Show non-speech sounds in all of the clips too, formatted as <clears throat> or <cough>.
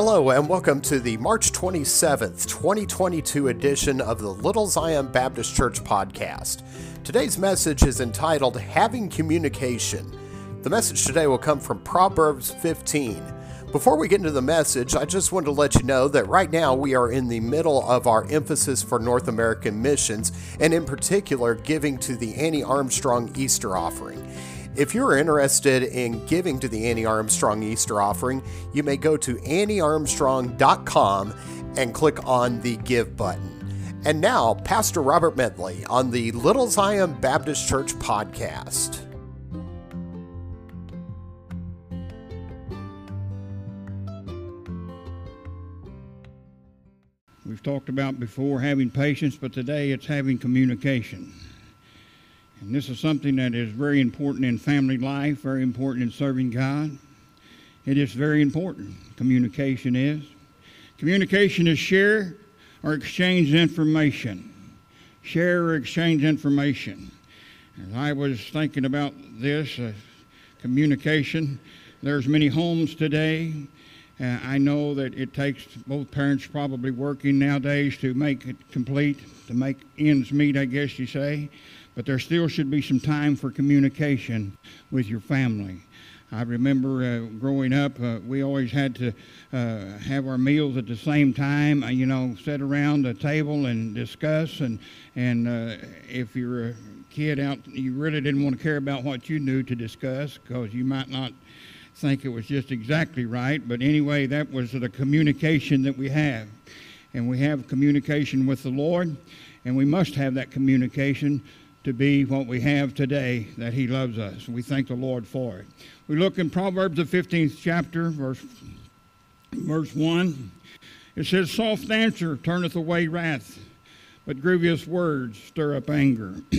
Hello, and welcome to the March 27th, 2022 edition of the Little Zion Baptist Church podcast. Today's message is entitled Having Communication. The message today will come from Proverbs 15. Before we get into the message, I just want to let you know that right now we are in the middle of our emphasis for North American missions, and in particular, giving to the Annie Armstrong Easter offering. If you're interested in giving to the Annie Armstrong Easter offering, you may go to anniearmstrong.com and click on the Give button. And now, Pastor Robert Medley on the Little Zion Baptist Church podcast. We've talked about before having patience, but today it's having communication. And this is something that is very important in family life, very important in serving God. It is very important. Communication is. Communication is share or exchange information. Share or exchange information. As I was thinking about this, uh, communication, there's many homes today. Uh, I know that it takes both parents probably working nowadays to make it complete, to make ends meet, I guess you say but there still should be some time for communication with your family. I remember uh, growing up, uh, we always had to uh, have our meals at the same time. Uh, you know, sit around a table and discuss. And and uh, if you're a kid out, you really didn't want to care about what you knew to discuss because you might not think it was just exactly right. But anyway, that was the communication that we have, and we have communication with the Lord, and we must have that communication to be what we have today, that He loves us. We thank the Lord for it. We look in Proverbs, the 15th chapter, verse, verse 1. It says, Soft answer turneth away wrath, but grievous words stir up anger. <clears throat>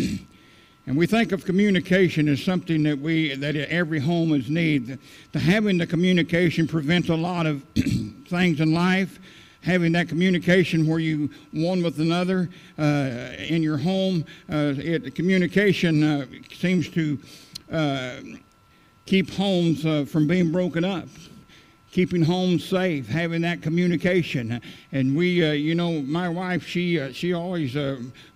and we think of communication as something that we that every home is need. The, having the communication prevents a lot of <clears throat> things in life having that communication where you one with another uh, in your home. Uh, it, communication uh, seems to uh, keep homes uh, from being broken up. Keeping homes safe, having that communication, and we, uh, you know, my wife, she, she always,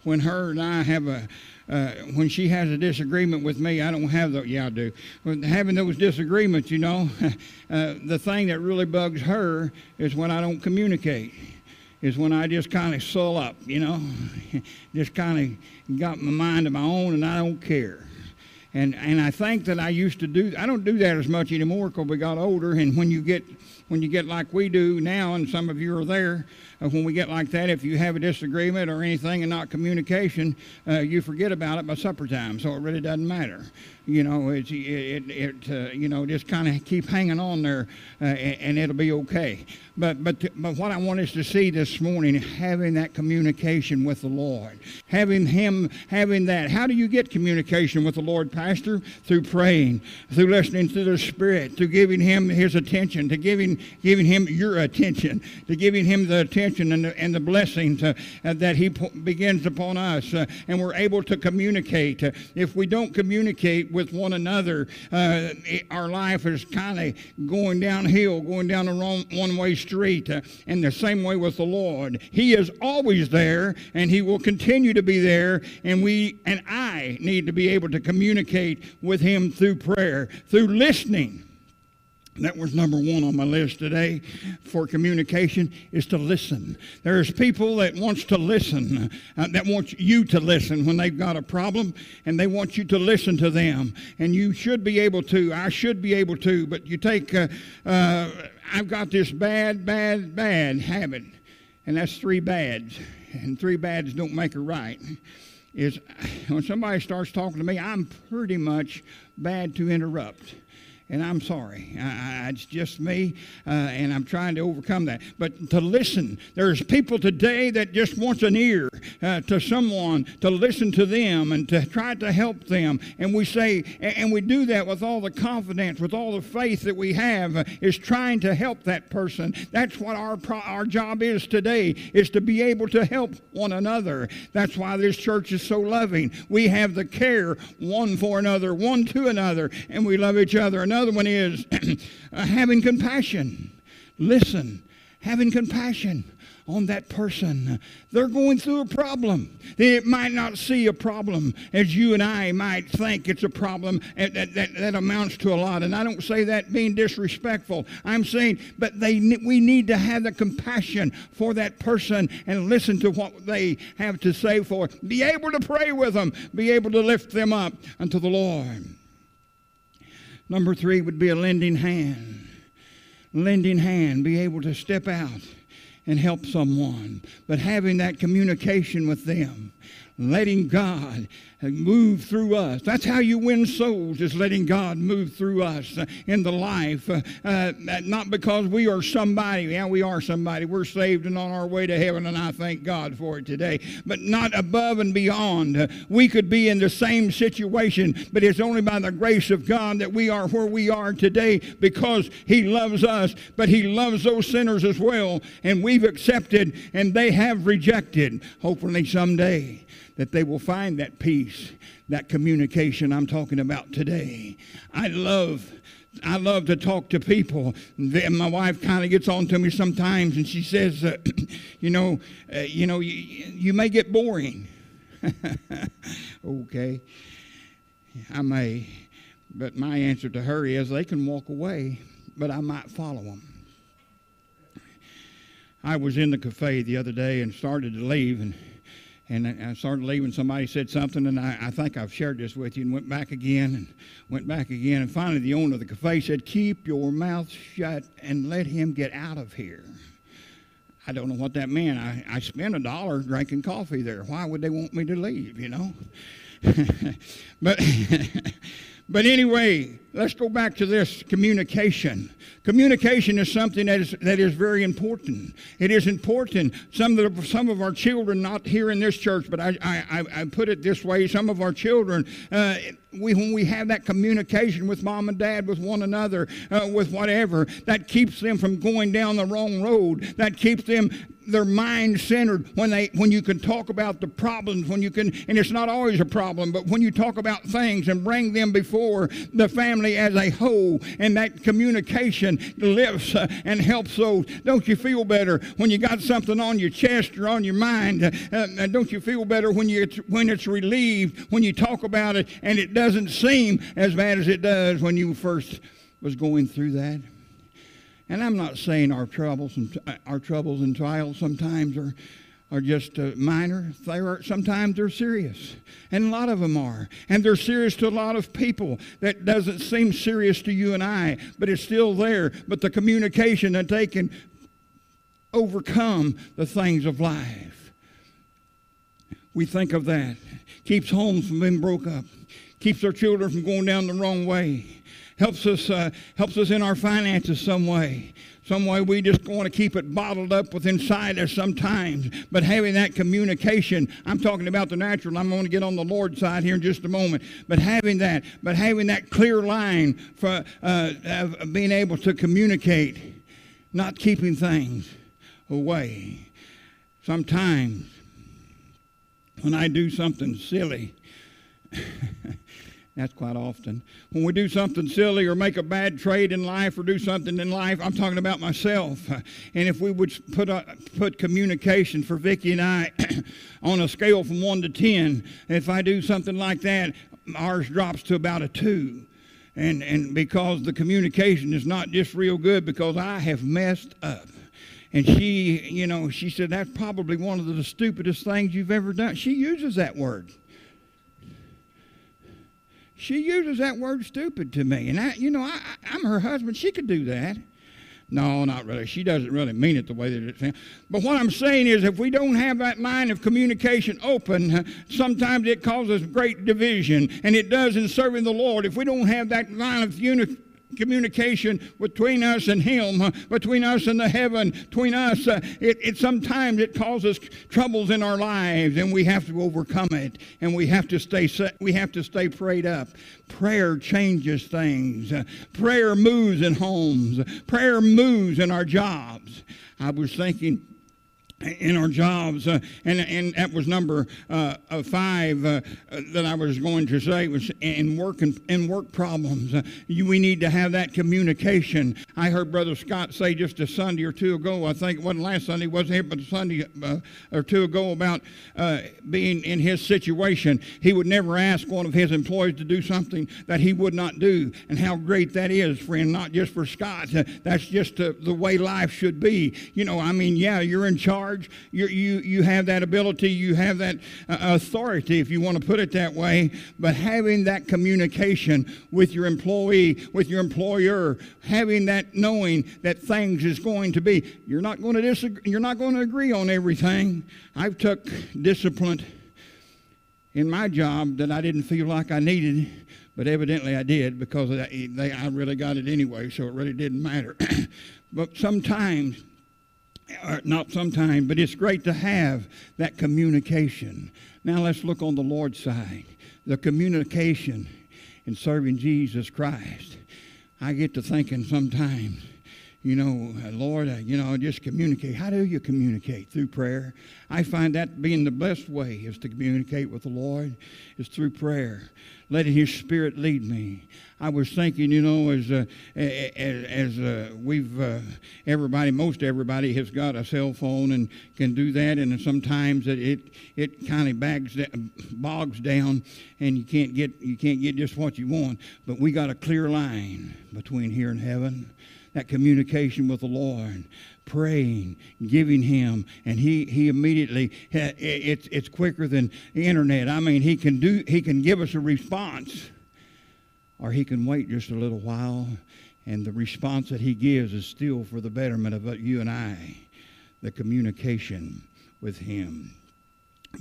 when her and I have a, uh, when she has a disagreement with me, I don't have the, yeah, I do. But having those disagreements, you know, <laughs> uh, the thing that really bugs her is when I don't communicate, is when I just kind of sull up, you know, <laughs> just kind of got my mind of my own and I don't care. And, and I think that I used to do, I don't do that as much anymore because we got older. And when you get, when you get like we do now, and some of you are there, when we get like that, if you have a disagreement or anything and not communication, uh, you forget about it by supper time. So it really doesn't matter. You know, it's, it, it, it uh, you know, just kind of keep hanging on there uh, and, and, it'll be okay. But, but, but what I want us to see this morning, having that communication with the Lord, having Him, having that. How do you get communication with the Lord, Pastor? Through praying, through listening to the Spirit, through giving Him His attention, to giving, giving Him your attention, to giving Him the attention and the, and the blessings uh, uh, that He po- begins upon us. Uh, and we're able to communicate. If we don't communicate with one another, our life is kind of going downhill, going down a wrong one way street. and the same way with the Lord. He is always there, and He will continue to be there. And we and I need to be able to communicate with Him through prayer, through listening. That was number one on my list today for communication is to listen. There's people that wants to listen, uh, that wants you to listen when they've got a problem, and they want you to listen to them. And you should be able to. I should be able to. But you take, uh, uh, I've got this bad, bad, bad habit, and that's three bads, and three bads don't make a right. Is when somebody starts talking to me, I'm pretty much bad to interrupt and I'm sorry. I, I, it's just me, uh, and I'm trying to overcome that. But to listen, there's people today that just wants an ear uh, to someone to listen to them and to try to help them. And we say, and we do that with all the confidence, with all the faith that we have, uh, is trying to help that person. That's what our our job is today, is to be able to help one another. That's why this church is so loving. We have the care one for another, one to another, and we love each other. Another one is <clears throat> uh, having compassion. Listen having compassion on that person. They're going through a problem. They might not see a problem as you and I might think it's a problem that, that, that amounts to a lot. And I don't say that being disrespectful. I'm saying, but they we need to have the compassion for that person and listen to what they have to say for. Be able to pray with them. Be able to lift them up unto the Lord. Number three would be a lending hand. Lending hand. Be able to step out and help someone, but having that communication with them, letting God move through us. That's how you win souls, is letting God move through us in the life. Uh, uh, not because we are somebody. Yeah, we are somebody. We're saved and on our way to heaven, and I thank God for it today. But not above and beyond. we could be in the same situation, but it's only by the grace of God that we are where we are today because He loves us, but He loves those sinners as well. And we've accepted, and they have rejected. Hopefully, someday that they will find that peace, that communication I'm talking about today. I love I love to talk to people. My wife kind of gets on to me sometimes, and she says, uh, <clears throat> "You know, uh, you know, you, you may get boring." <laughs> okay, I may, but my answer to her is, they can walk away, but I might follow them. I was in the cafe the other day and started to leave, and and I started leaving. Somebody said something, and I, I, think I've shared this with you, and went back again, and went back again. And finally, the owner of the cafe said, Keep your mouth shut and let him get out of here. I don't know what that meant. I, I spent a dollar drinking coffee there. Why would they want me to leave, you know? <laughs> but. <laughs> But anyway, let's go back to this communication. Communication is something that is, that is very important. It is important. Some of, the, some of our children, not here in this church, but I, I, I put it this way some of our children, uh, we, when we have that communication with mom and dad, with one another, uh, with whatever, that keeps them from going down the wrong road. That keeps them their mind centered when they when you can talk about the problems when you can and it's not always a problem but when you talk about things and bring them before the family as a whole and that communication lifts uh, and helps those. Don't you feel better when you got something on your chest or on your mind? Uh, uh, don't you feel better when you when it's relieved when you talk about it and it doesn't seem as bad as it does when you first was going through that and I'm not saying our troubles and our troubles and trials sometimes are are just uh, minor. They are sometimes they're serious, and a lot of them are, and they're serious to a lot of people. That doesn't seem serious to you and I, but it's still there. But the communication that they can overcome the things of life. We think of that. Keeps homes from being broke up. Keeps our children from going down the wrong way helps us, uh, helps us in our finances some way. Some way we just want to keep it bottled up with inside us sometimes. But having that communication, I'm talking about the natural. I'm going to get on the Lord's side here in just a moment. But having that, but having that clear line for uh, being able to communicate, not keeping things away. Sometimes when I do something silly, <laughs> That's quite often. When we do something silly or make a bad trade in life or do something in life, I'm talking about myself. <laughs> And if we would put, a, put communication for Vicki and I <clears throat> on a scale from 1 to 10, if I do something like that, ours drops to about a 2. And, and because the communication is not just real good because I have messed up. And she, you know, she said, that's probably one of the stupidest things you've ever done. She uses that word she uses that word stupid to me. And I, you know, I, I'm her husband. She could do that. No, not really. She doesn't really mean it the way that it sounds. But what I'm saying is, if we don't have that line of communication open, sometimes it causes great division, and it does in serving the Lord. If we don't have that line of unity communication between us and him between us and the heaven between us uh, it, it sometimes it causes troubles in our lives and we have to overcome it and we have to stay we have to stay prayed up. Prayer changes things. Prayer moves in homes. Prayer moves in our jobs. I was thinking in our jobs, uh, and and that was number uh, five uh, that I was going to say was in work and in work problems. Uh, you, we need to have that communication. I heard Brother Scott say just a Sunday or two ago. I think it wasn't last Sunday, wasn't it, but a Sunday uh, or two ago about uh, being in his situation. He would never ask one of his employees to do something that he would not do, and how great that is, friend. Not just for Scott. that's just the way life should be. You know, I mean, yeah, you're in charge charge. you you, you have that ability, you have that uh, authority, if you want to put it that way. But having that communication with your employee, with your employer, having that knowing that things is going to be, you're not going to disagree, you're not going to agree on everything. I've took discipline in my job that I didn't feel like I needed, but evidently I did because I really got it anyway, so it really didn't matter. <coughs> but sometimes or not sometime, but it's great to have that communication. Now let's look on the Lord's side. The communication in serving Jesus Christ. I get to thinking sometimes, you know, Lord, uh, you know, just communicate. How do you communicate? Through prayer. I find that being the best way is to communicate with the Lord is through prayer letting His Spirit lead me. I was thinking, you know, as uh, as, as uh, we've uh, everybody, most everybody has got a cell phone and can do that, and sometimes it it, it kind of bags bogs down, and you can't get you can't get just what you want. But we got a clear line between here and heaven that communication with the Lord, praying, giving Him, and He He immediately it's it's quicker than the internet. I mean, He can do He can give us a response, or He can wait just a little while, and the response that He gives is still for the betterment of you and I, the communication with Him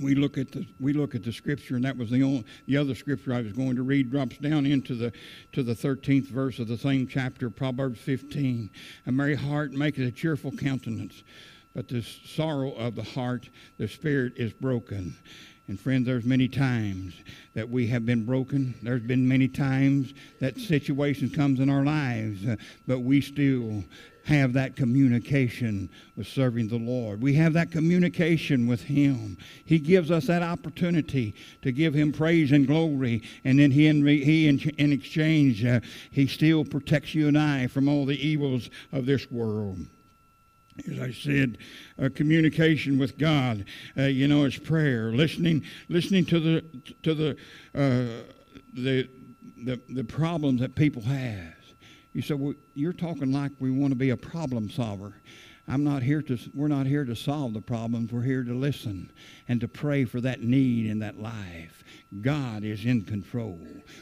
we look at the we look at the scripture, and that was the only the other scripture I was going to read drops down into the to the thirteenth verse of the same chapter, Proverbs fifteen. A merry heart maketh a cheerful countenance, but the sorrow of the heart, the spirit is broken. And friends, there's many times that we have been broken. There's been many times that situation comes in our lives, uh, but we still have that communication with serving the Lord. We have that communication with Him. He gives us that opportunity to give Him praise and glory, and then He, in, he in, in exchange, uh, He still protects you and I from all the evils of this world as I said, uh, communication with God. Uh, you know, it's prayer, listening, listening to the to the uh, the, the the problems that people have. You said, well, you're talking like we want to be a problem solver. I'm not here to, we're not here to solve the problems. We're here to listen and to pray for that need in that life. God is in control.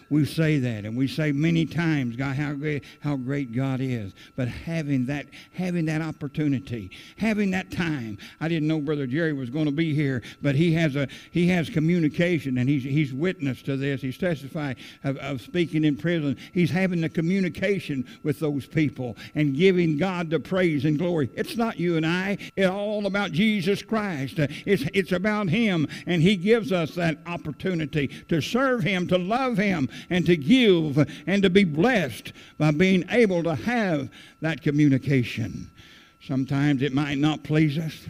We say that, and we say many times, God, how great, how great God is. But having that, having that opportunity, having that time. I didn't know Brother Jerry was going to be here, but he has a he has communication, and he's he's witness to this. He's testified of, of speaking in prison. He's having the communication with those people and giving God the praise and glory. It's not you and I. It's all about Jesus Christ. It's it's about Him, and He gives us that opportunity to serve Him, to love Him, and to give and to be blessed by being able to have that communication. Sometimes it might not please us,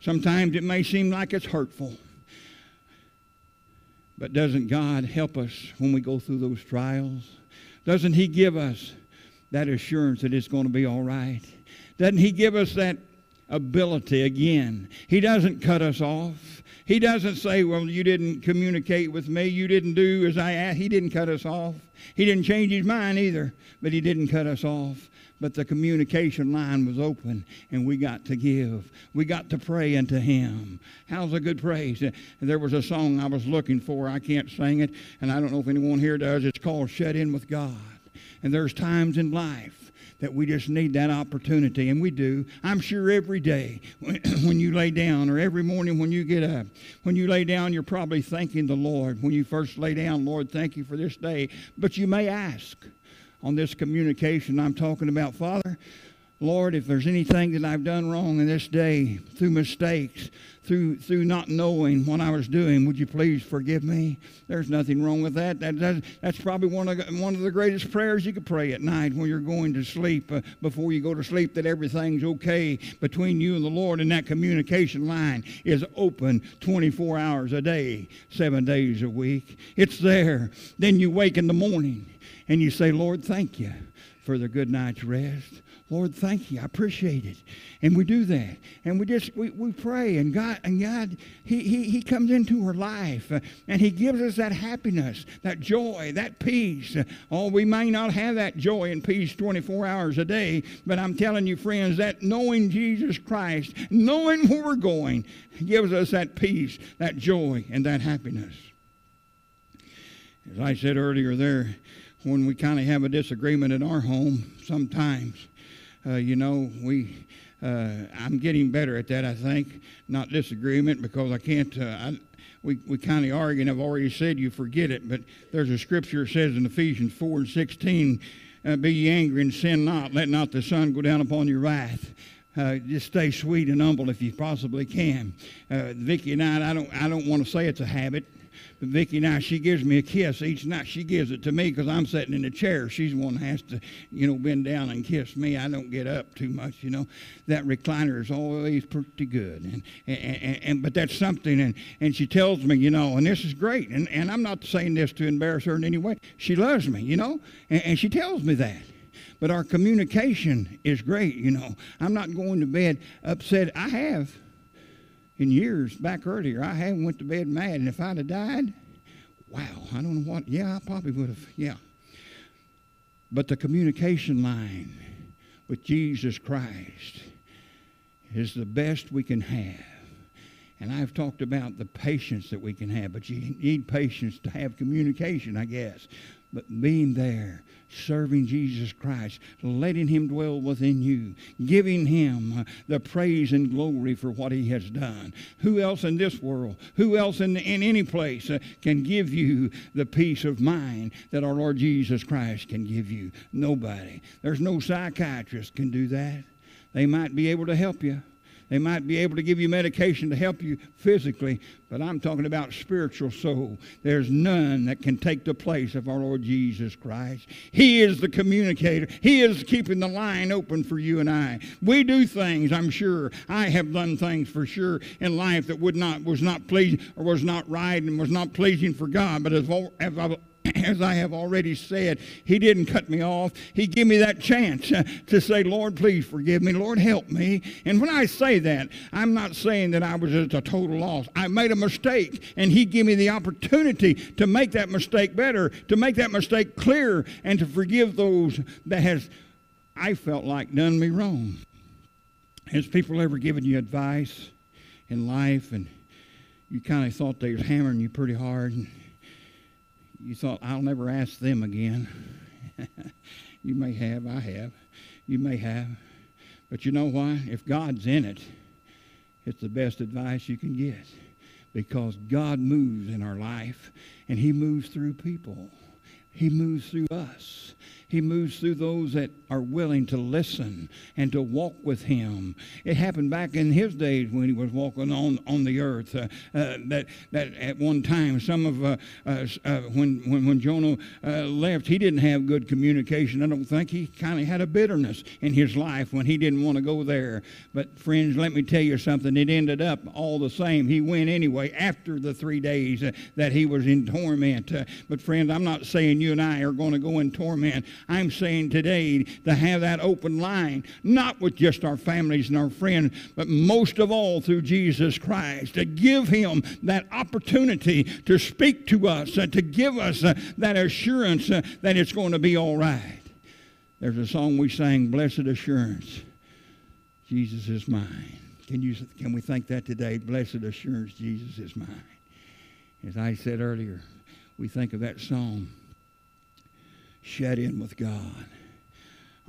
sometimes it may seem like it's hurtful. But doesn't God help us when we go through those trials? Doesn't He give us that assurance that it's going to be all right? Doesn't He give us that ability again? He doesn't cut us off. He doesn't say, Well, you didn't communicate with me. You didn't do as I asked. He didn't cut us off. He didn't change his mind either, but he didn't cut us off. But the communication line was open, and we got to give. We got to pray unto Him. How's a good praise? There was a song I was looking for. I can't sing it, and I don't know if anyone here does. It's called Shut In with God. And there's times in life that we just need that opportunity, and we do. I'm sure every day <clears throat> when you lay down, or every morning when you get up, when you lay down, you're probably thanking the Lord. When you first lay down, Lord, thank you for this day. But you may ask on this communication I'm talking about, Father, Lord, if there's anything that I've done wrong in this day through mistakes, through through not knowing what I was doing, would you please forgive me? There's nothing wrong with that. that, that that's probably one of one of the greatest prayers you could pray at night when you're going to sleep. Uh, before you go to sleep, that everything's okay between you and the Lord, and that communication line is open 24 hours a day, seven days a week. It's there. Then you wake in the morning and you say, Lord, thank you for the good night's rest. Lord, thank you. I appreciate it. And we do that. And we just, we, we pray. And God, and God, he, he, he comes into our life. Uh, and He gives us that happiness, that joy, that peace. Oh, we may not have that joy and peace 24 hours a day. But I'm telling you, friends, that knowing Jesus Christ, knowing where we're going, gives us that peace, that joy, and that happiness. As I said earlier there, when we kind of have a disagreement in our home, sometimes uh, you know, we, uh, I'm getting better at that, I think. Not disagreement because I can't, uh, I, we, we kind of argue, and I've already said you forget it, but there's a scripture that says in Ephesians 4 and 16, uh, Be ye angry and sin not, let not the sun go down upon your wrath. Uh, just stay sweet and humble if you possibly can. Uh, Vicki and I, I don't, I don't want to say it's a habit. But Vicki now, she gives me a kiss each night. She gives it to me because I'm sitting in the chair. She's the one that has to, you know, bend down and kiss me. I don't get up too much, you know. That recliner is always pretty good. And, and, and, and but that's something. And, and she tells me, you know, and this is great. And, and I'm not saying this to embarrass her in any way. She loves me, you know, and, and she tells me that but our communication is great you know i'm not going to bed upset i have in years back earlier, I hadn't went to bed mad, and if I'd have died, wow, I don't know what. Yeah, I probably would have. Yeah. But the communication line with Jesus Christ is the best we can have. And I've talked about the patience that we can have, but you need patience to have communication, I guess but being there, serving Jesus Christ, letting Him dwell within you, giving Him the praise and glory for what He has done. Who else in this world, who else in, in any place uh, can give you the peace of mind that our Lord Jesus Christ can give you? Nobody. There's no psychiatrist can do that. They might be able to help you. They might be able to give you medication to help you physically, but I'm talking about spiritual soul. There's none that can take the place of our Lord Jesus Christ. He is the communicator. He is keeping the line open for you and I. We do things, I'm sure. I have done things for sure in life that would not was not pleasing or was not right and was not pleasing for God. But as, as <clears throat> as I have already said, He didn't cut me off. He gave me that chance uh, to say, Lord, please forgive me. Lord, help me. And when I say that, I'm not saying that I was at a total loss. I made a mistake, and He gave me the opportunity to make that mistake better, to make that mistake clear, and to forgive those that has, I felt like, done me wrong. Has people ever given you advice in life, and you kind of thought they was hammering you pretty hard? And, you thought, I'll never ask them again. <laughs> you may have, I have. You may have. But you know why? If God's in it, it's the best advice you can get because God moves in our life and He moves through people. He moves through us. He moves through those that are willing to listen and to walk with Him. It happened back in His days when He was walking on, on the earth. Uh, uh, that, that at one time, some of uh, uh, uh when, when, when Jonah uh, left, he didn't have good communication. I don't think he kind of had a bitterness in his life when he didn't want to go there. But, friends, let me tell you something. It ended up all the same. He went anyway after the three days that he was in torment. but, friends, I'm not saying you and I are going to go in torment. I'm saying today to have that open line, not with just our families and our friends, but most of all through Jesus Christ, to give Him that opportunity to speak to us, uh, to give us uh, that assurance uh, that it's going to be all right. There's a song we sang, Blessed Assurance, Jesus is mine. Can, you, can we think that today? Blessed assurance, Jesus is mine. As I said earlier, we think of that song shut in with God.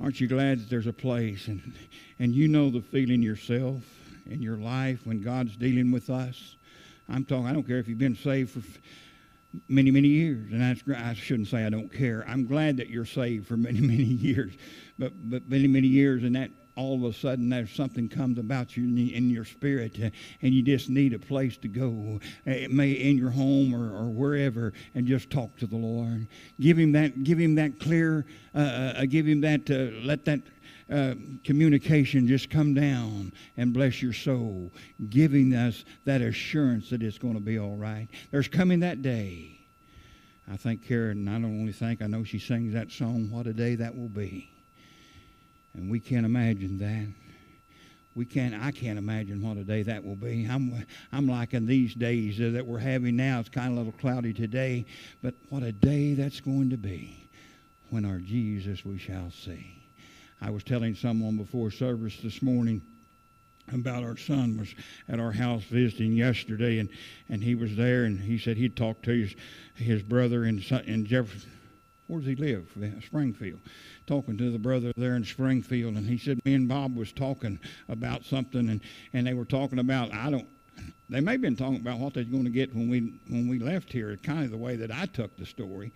Aren't you glad that there's a place and, and you know the feeling yourself in your life when God's dealing with us? I'm talking, I don't care if you've been saved for many, many years. And that's, I shouldn't say I don't care. I'm glad that you're saved for many, <laughs> many years. But, but many, many years, and that all of a sudden there's something comes about you in your spirit uh, and you just need a place to go, uh, it may in your home or, or wherever, and just talk to the Lord. Give him that, give him that clear, uh, uh, give him that, uh, let that uh, communication just come down and bless your soul, giving us that assurance that it's going to be all right. There's coming that day. I think Karen, I don't only think, I know she sings that song, What a Day That Will Be. And we can't imagine that. We can't, I can't imagine what a day that will be. I'm, I'm liking these days that we're having now. It's kind of a little cloudy today, but what a day that's going to be when our Jesus we shall see. I was telling someone before service this morning about our son was at our house visiting yesterday, and, and he was there, and he said he'd talked to his, his brother in, in Jefferson. Where does he live? Springfield. Talking to the brother there in Springfield, and he said me and Bob was talking about something, and, and they were talking about I don't. They may have been talking about what they're going to get when we when we left here. Kind of the way that I took the story,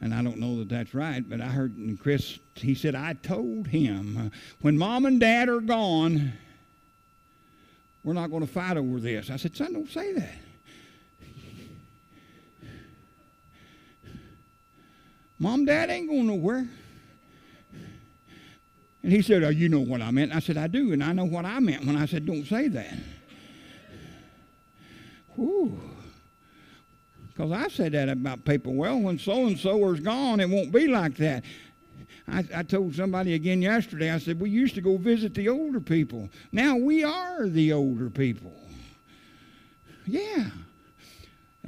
and I don't know that that's right, but I heard and Chris, he said, I told him, uh, when mom and dad are gone, we're not going to fight over this. I said, son, don't say that. Mom, dad ain't going nowhere. And he said, Oh, you know what I meant. I said, I do, and I know what I meant when I said, Don't say that. Whew. Because I said that about people. Well, when so and so is gone, it won't be like that. I, I, told somebody again yesterday, I said, we used to go visit the older people. Now we are the older people. Yeah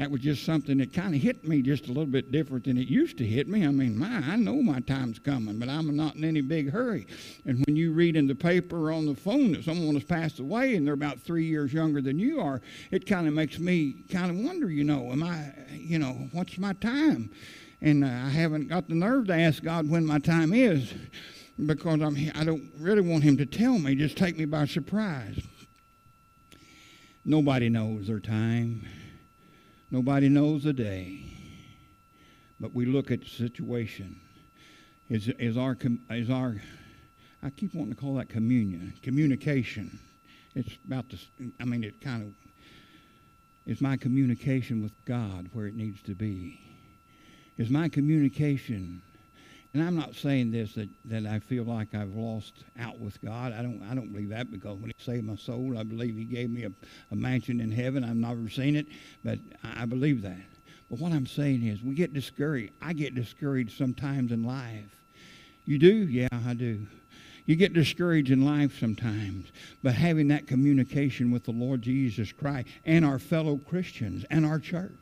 that was just something that kind of hit me just a little bit different than it used to hit me. I mean, my, I know my time's coming, but I'm not in any big hurry. And when you read in the paper or on the phone that someone has passed away and they're about three years younger than you are, it kind of makes me kind of wonder, you know, am I, you know, what's my time? And uh, I haven't got the nerve to ask God when my time is because I'm, I don't really want Him to tell me, just take me by surprise. Nobody knows their time. Nobody knows the day, but we look at the situation. Is, is, our, is our, I keep wanting to call that communion, communication. It's about the, I mean, it kind of, is my communication with God where it needs to be? Is my communication and I'm not saying this that, that I feel like I've lost out with God. I don't I don't believe that because when He saved my soul, I believe He gave me a, a mansion in heaven. I've never seen it, but I believe that. But what I'm saying is we get discouraged. I get discouraged sometimes in life. You do? Yeah, I do. You get discouraged in life sometimes, but having that communication with the Lord Jesus Christ and our fellow Christians and our church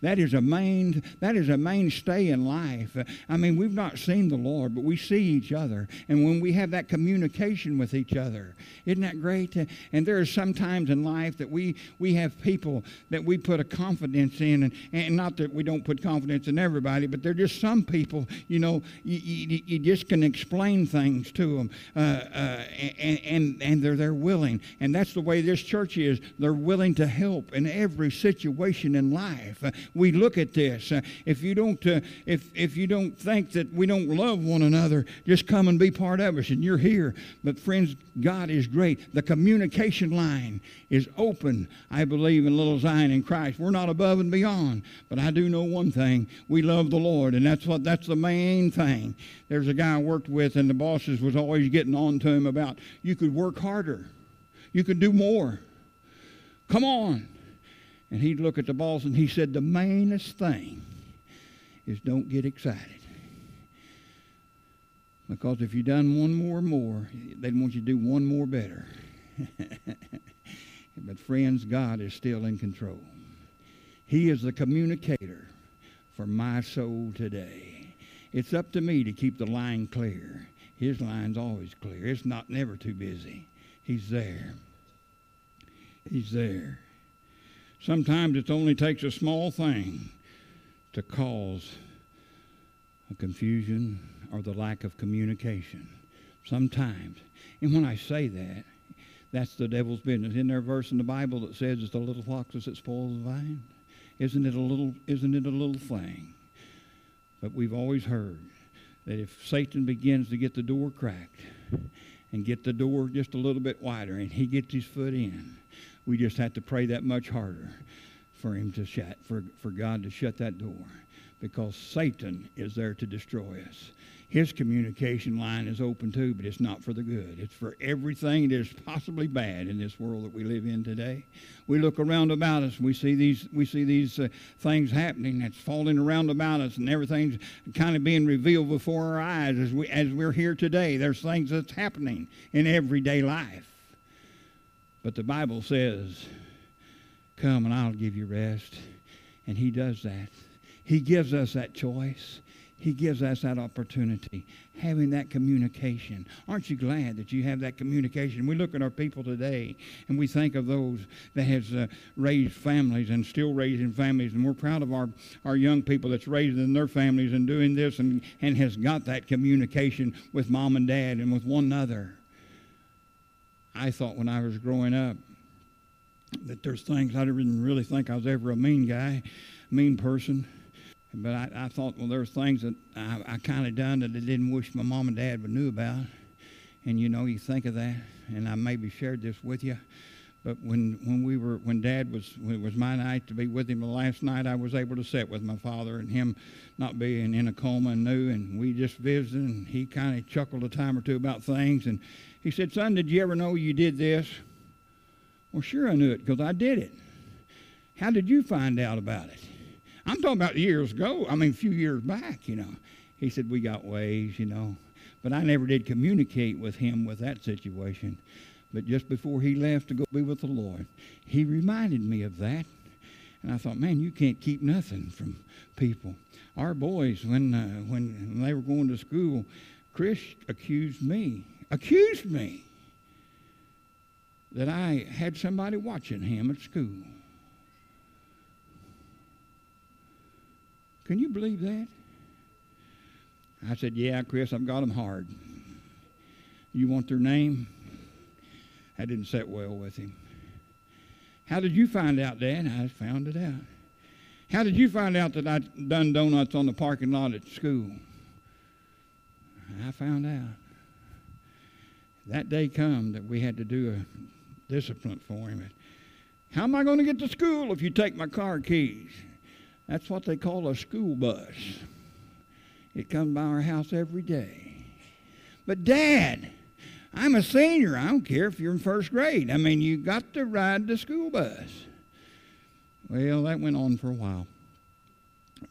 that is a main that is a mainstay in life. I mean, we've not seen the Lord, but we see each other, and when we have that communication with each other, isn't that great? And there are some times in life that we we have people that we put a confidence in, and, and not that we don't put confidence in everybody, but there are just some people, you know, you, you, you just can explain things to them, uh, uh, and, and and they're they're willing, and that's the way this church is. They're willing to help in every situation in life life. We look at this. If you don't, uh, if if you don't think that we don't love one another, just come and be part of us, and you're here. But friends, God is great. The communication line is open. I believe in little Zion in Christ. We're not above and beyond, but I do know one thing: we love the Lord, and that's what that's the main thing. There's a guy I worked with, and the bosses was always getting on to him about you could work harder, you could do more. Come on. And he'd look at the balls and he said, The mainest thing is don't get excited. Because if you done one more more, they'd want you to do one more better. <laughs> but friends, God is still in control. He is the communicator for my soul today. It's up to me to keep the line clear. His line's always clear. It's not never too busy. He's there. He's there. Sometimes it only takes a small thing to cause a confusion or the lack of communication. Sometimes. And when I say that, that's the devil's business. Isn't there a verse in the Bible that says it's the little foxes that spoil the vine? Isn't it a little isn't it a little thing? But we've always heard that if Satan begins to get the door cracked and get the door just a little bit wider, and he gets his foot in. We just have to pray that much harder for him to shut, for, for God to shut that door because Satan is there to destroy us. His communication line is open too, but it's not for the good. It's for everything that is possibly bad in this world that we live in today. We look around about us, we see these, we see these uh, things happening that's falling around about us, and everything's kind of being revealed before our eyes as we as we're here today. There's things that's happening in everyday life. But the Bible says, Come and I'll give you rest. And He does that. He gives us that choice. He gives us that opportunity, having that communication. Aren't you glad that you have that communication? We look at our people today and we think of those that has uh, raised families and still raising families, and we're proud of our, our young people that's raising their families and doing this and, and has got that communication with mom and dad and with one another. I thought when I was growing up that there's things I didn't really think I was ever a mean guy, mean person. But I, I thought, well, there's things that I, I kind of done that I didn't wish my mom and dad would knew about. And you know, you think of that, and I maybe shared this with you. But when, when we were when Dad was when it was my night to be with him the last night, I was able to sit with my father and him not being in a coma and new, and we just visited. And he kind of chuckled a time or two about things, and he said, "Son, did you ever know you did this?" Well, sure I knew it because I did it. How did you find out about it? I'm talking about years ago. I mean, a few years back, you know. He said, We got ways, you know. But I never did communicate with him with that situation. But just before he left to go be with the Lord, he reminded me of that. And I thought, man, you can't keep nothing from people. Our boys, when, uh, when they were going to school, Chris accused me, accused me that I had somebody watching him at school. Can you believe that? I said, Yeah, Chris, I've got them hard. You want their name? That didn't set well with him. How did you find out, Dad? I found it out. How did you find out that I'd done donuts on the parking lot at school? I found out. That day come that we had to do a discipline for him. How am I going to get to school if you take my car keys? That's what they call a school bus. It comes by our house every day. But, Dad, I'm a senior. I don't care if you're in first grade. I mean, you got to ride the school bus. Well, that went on for a while.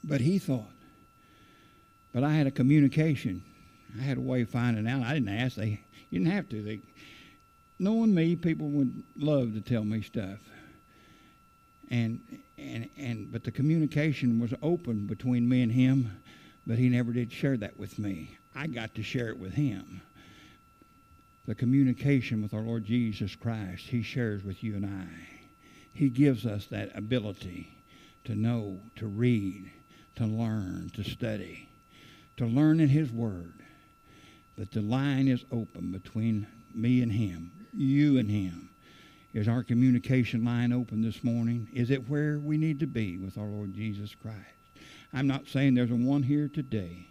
But he thought. But I had a communication. I had a way of finding out. I didn't ask. They you didn't have to. They, knowing me, people would love to tell me stuff. And and and but the communication was open between me and him, but he never did share that with me. I got to share it with him. The communication with our Lord Jesus Christ, he shares with you and I. He gives us that ability to know, to read, to learn, to study, to learn in his word. That the line is open between me and him, you and him. Is our communication line open this morning? Is it where we need to be with our Lord Jesus Christ? I'm not saying there's a one here today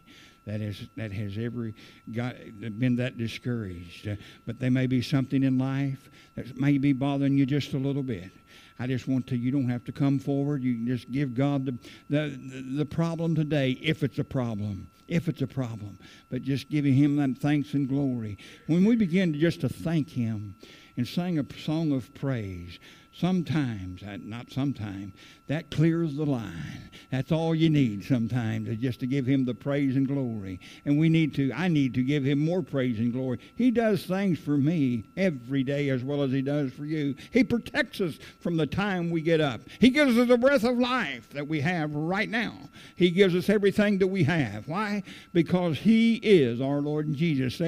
that has that has ever got been that discouraged, uh, but there may be something in life that may be bothering you just a little bit. I just want to, you don't have to come forward. You can just give God the, the, the problem today, if it's a problem. If it's a problem. But just giving Him that thanks and glory. When we begin just to thank Him, and sing a song of praise. Sometimes, uh, not sometimes, that clears the line. That's all you need sometimes, is just to give him the praise and glory. And we need to, I need to give him more praise and glory. He does things for me every day as well as he does for you. He protects us from the time we get up. He gives us the breath of life that we have right now. He gives us everything that we have. Why? Because he is our Lord and Jesus.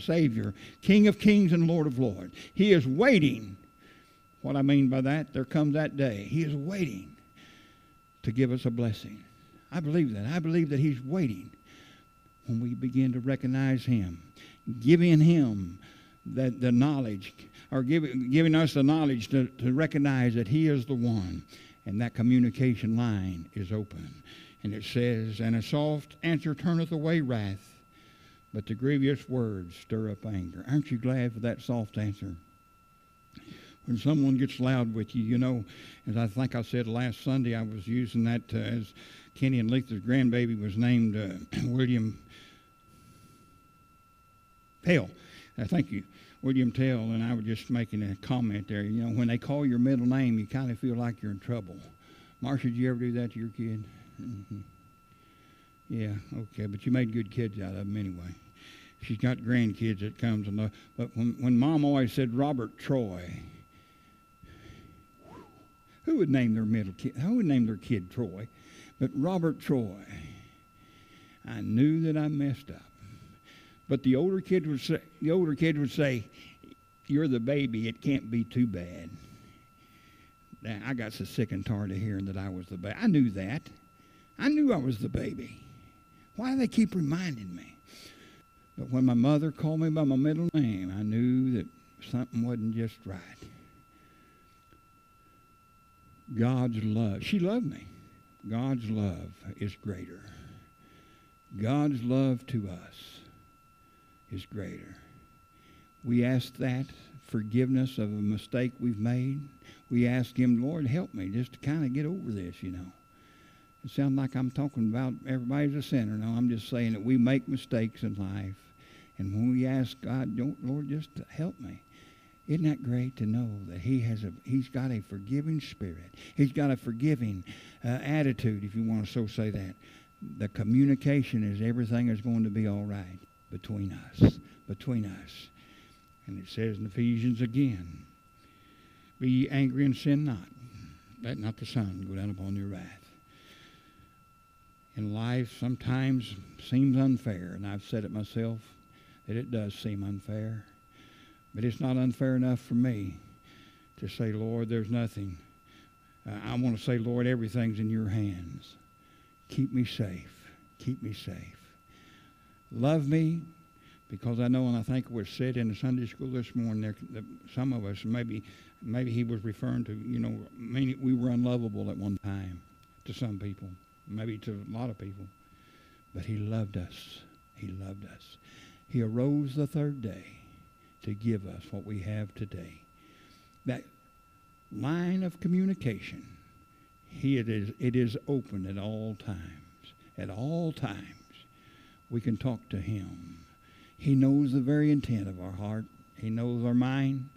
Savior, King of kings and Lord of lords. He is waiting. What I mean by that, there comes that day. He is waiting to give us a blessing. I believe that. I believe that He's waiting when we begin to recognize Him, giving Him that the knowledge, or giving, giving us the knowledge to, to recognize that He is the one, and that communication line is open. And it says, And a soft answer turneth away wrath, but the grievous words stir up anger. Aren't you glad for that soft answer? When someone gets loud with you, you know, as I think I said last Sunday, I was using that uh, as Kenny and Letha's grandbaby was named uh, <clears throat> William Pell. Uh, thank you. William Tell, and I was just making a comment there. You know, when they call your middle name, you kind of feel like you're in trouble. Marsha, did you ever do that to your kid? Mm-hmm. Yeah, okay, but you made good kids out of them anyway. She's got grandkids that comes and but when, when mom always said Robert Troy, who would name their middle kid? Who would name their kid Troy? But Robert Troy. I knew that I messed up. But the older kid would say, the older kid would say, "You're the baby. It can't be too bad." Now, I got so sick and tired of hearing that I was the baby. I knew that. I knew I was the baby. Why do they keep reminding me? But when my mother called me by my middle name, I knew that something wasn't just right. God's love. She loved me. God's love is greater. God's love to us is greater. We ask that forgiveness of a mistake we've made. We ask Him, Lord, help me just to kind of get over this, you know. It sounds like I'm talking about everybody's a sinner. No, I'm just saying that we make mistakes in life. And when we ask God, don't, Lord, just help me. Isn't that great to know that He has a He's got a forgiving spirit. He's got a forgiving uh, attitude, if you want to so say that. The communication is everything is going to be all right between us, between us. And it says in Ephesians again, be ye angry and sin not. Let not the sun go down upon your wrath. In life, sometimes seems unfair, and I've said it myself that it does seem unfair. But it's not unfair enough for me to say, Lord, there's nothing. I want to say, Lord, everything's in your hands. Keep me safe. Keep me safe. Love me because I know, and I think it was said in the Sunday school this morning, there, some of us, maybe, maybe he was referring to, you know, many, we were unlovable at one time to some people, maybe to a lot of people. But he loved us. He loved us. He arose the third day to give us what we have today. That line of communication, he, it, is, it is open at all times. At all times, we can talk to him. He knows the very intent of our heart. He knows our mind,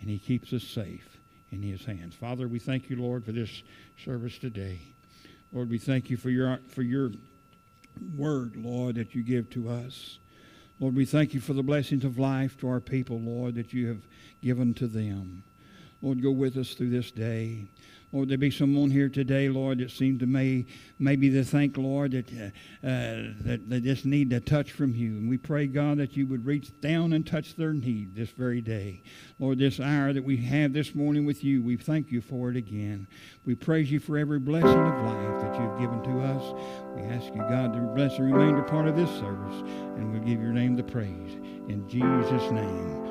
and he keeps us safe in his hands. Father, we thank you, Lord, for this service today. Lord, we thank you for your, for your word, Lord, that you give to us. Lord, we thank you for the blessings of life to our people, Lord, that you have given to them. Lord, go with us through this day. Lord, there be someone here today, Lord, that seems to me maybe to think, Lord, that, uh, uh, that they just need a touch from you. And we pray, God, that you would reach down and touch their need this very day. Lord, this hour that we have this morning with you, we thank you for it again. We praise you for every blessing of life that you've given to us. We ask you, God, to bless the remainder part of this service, and we give your name the praise. In Jesus' name.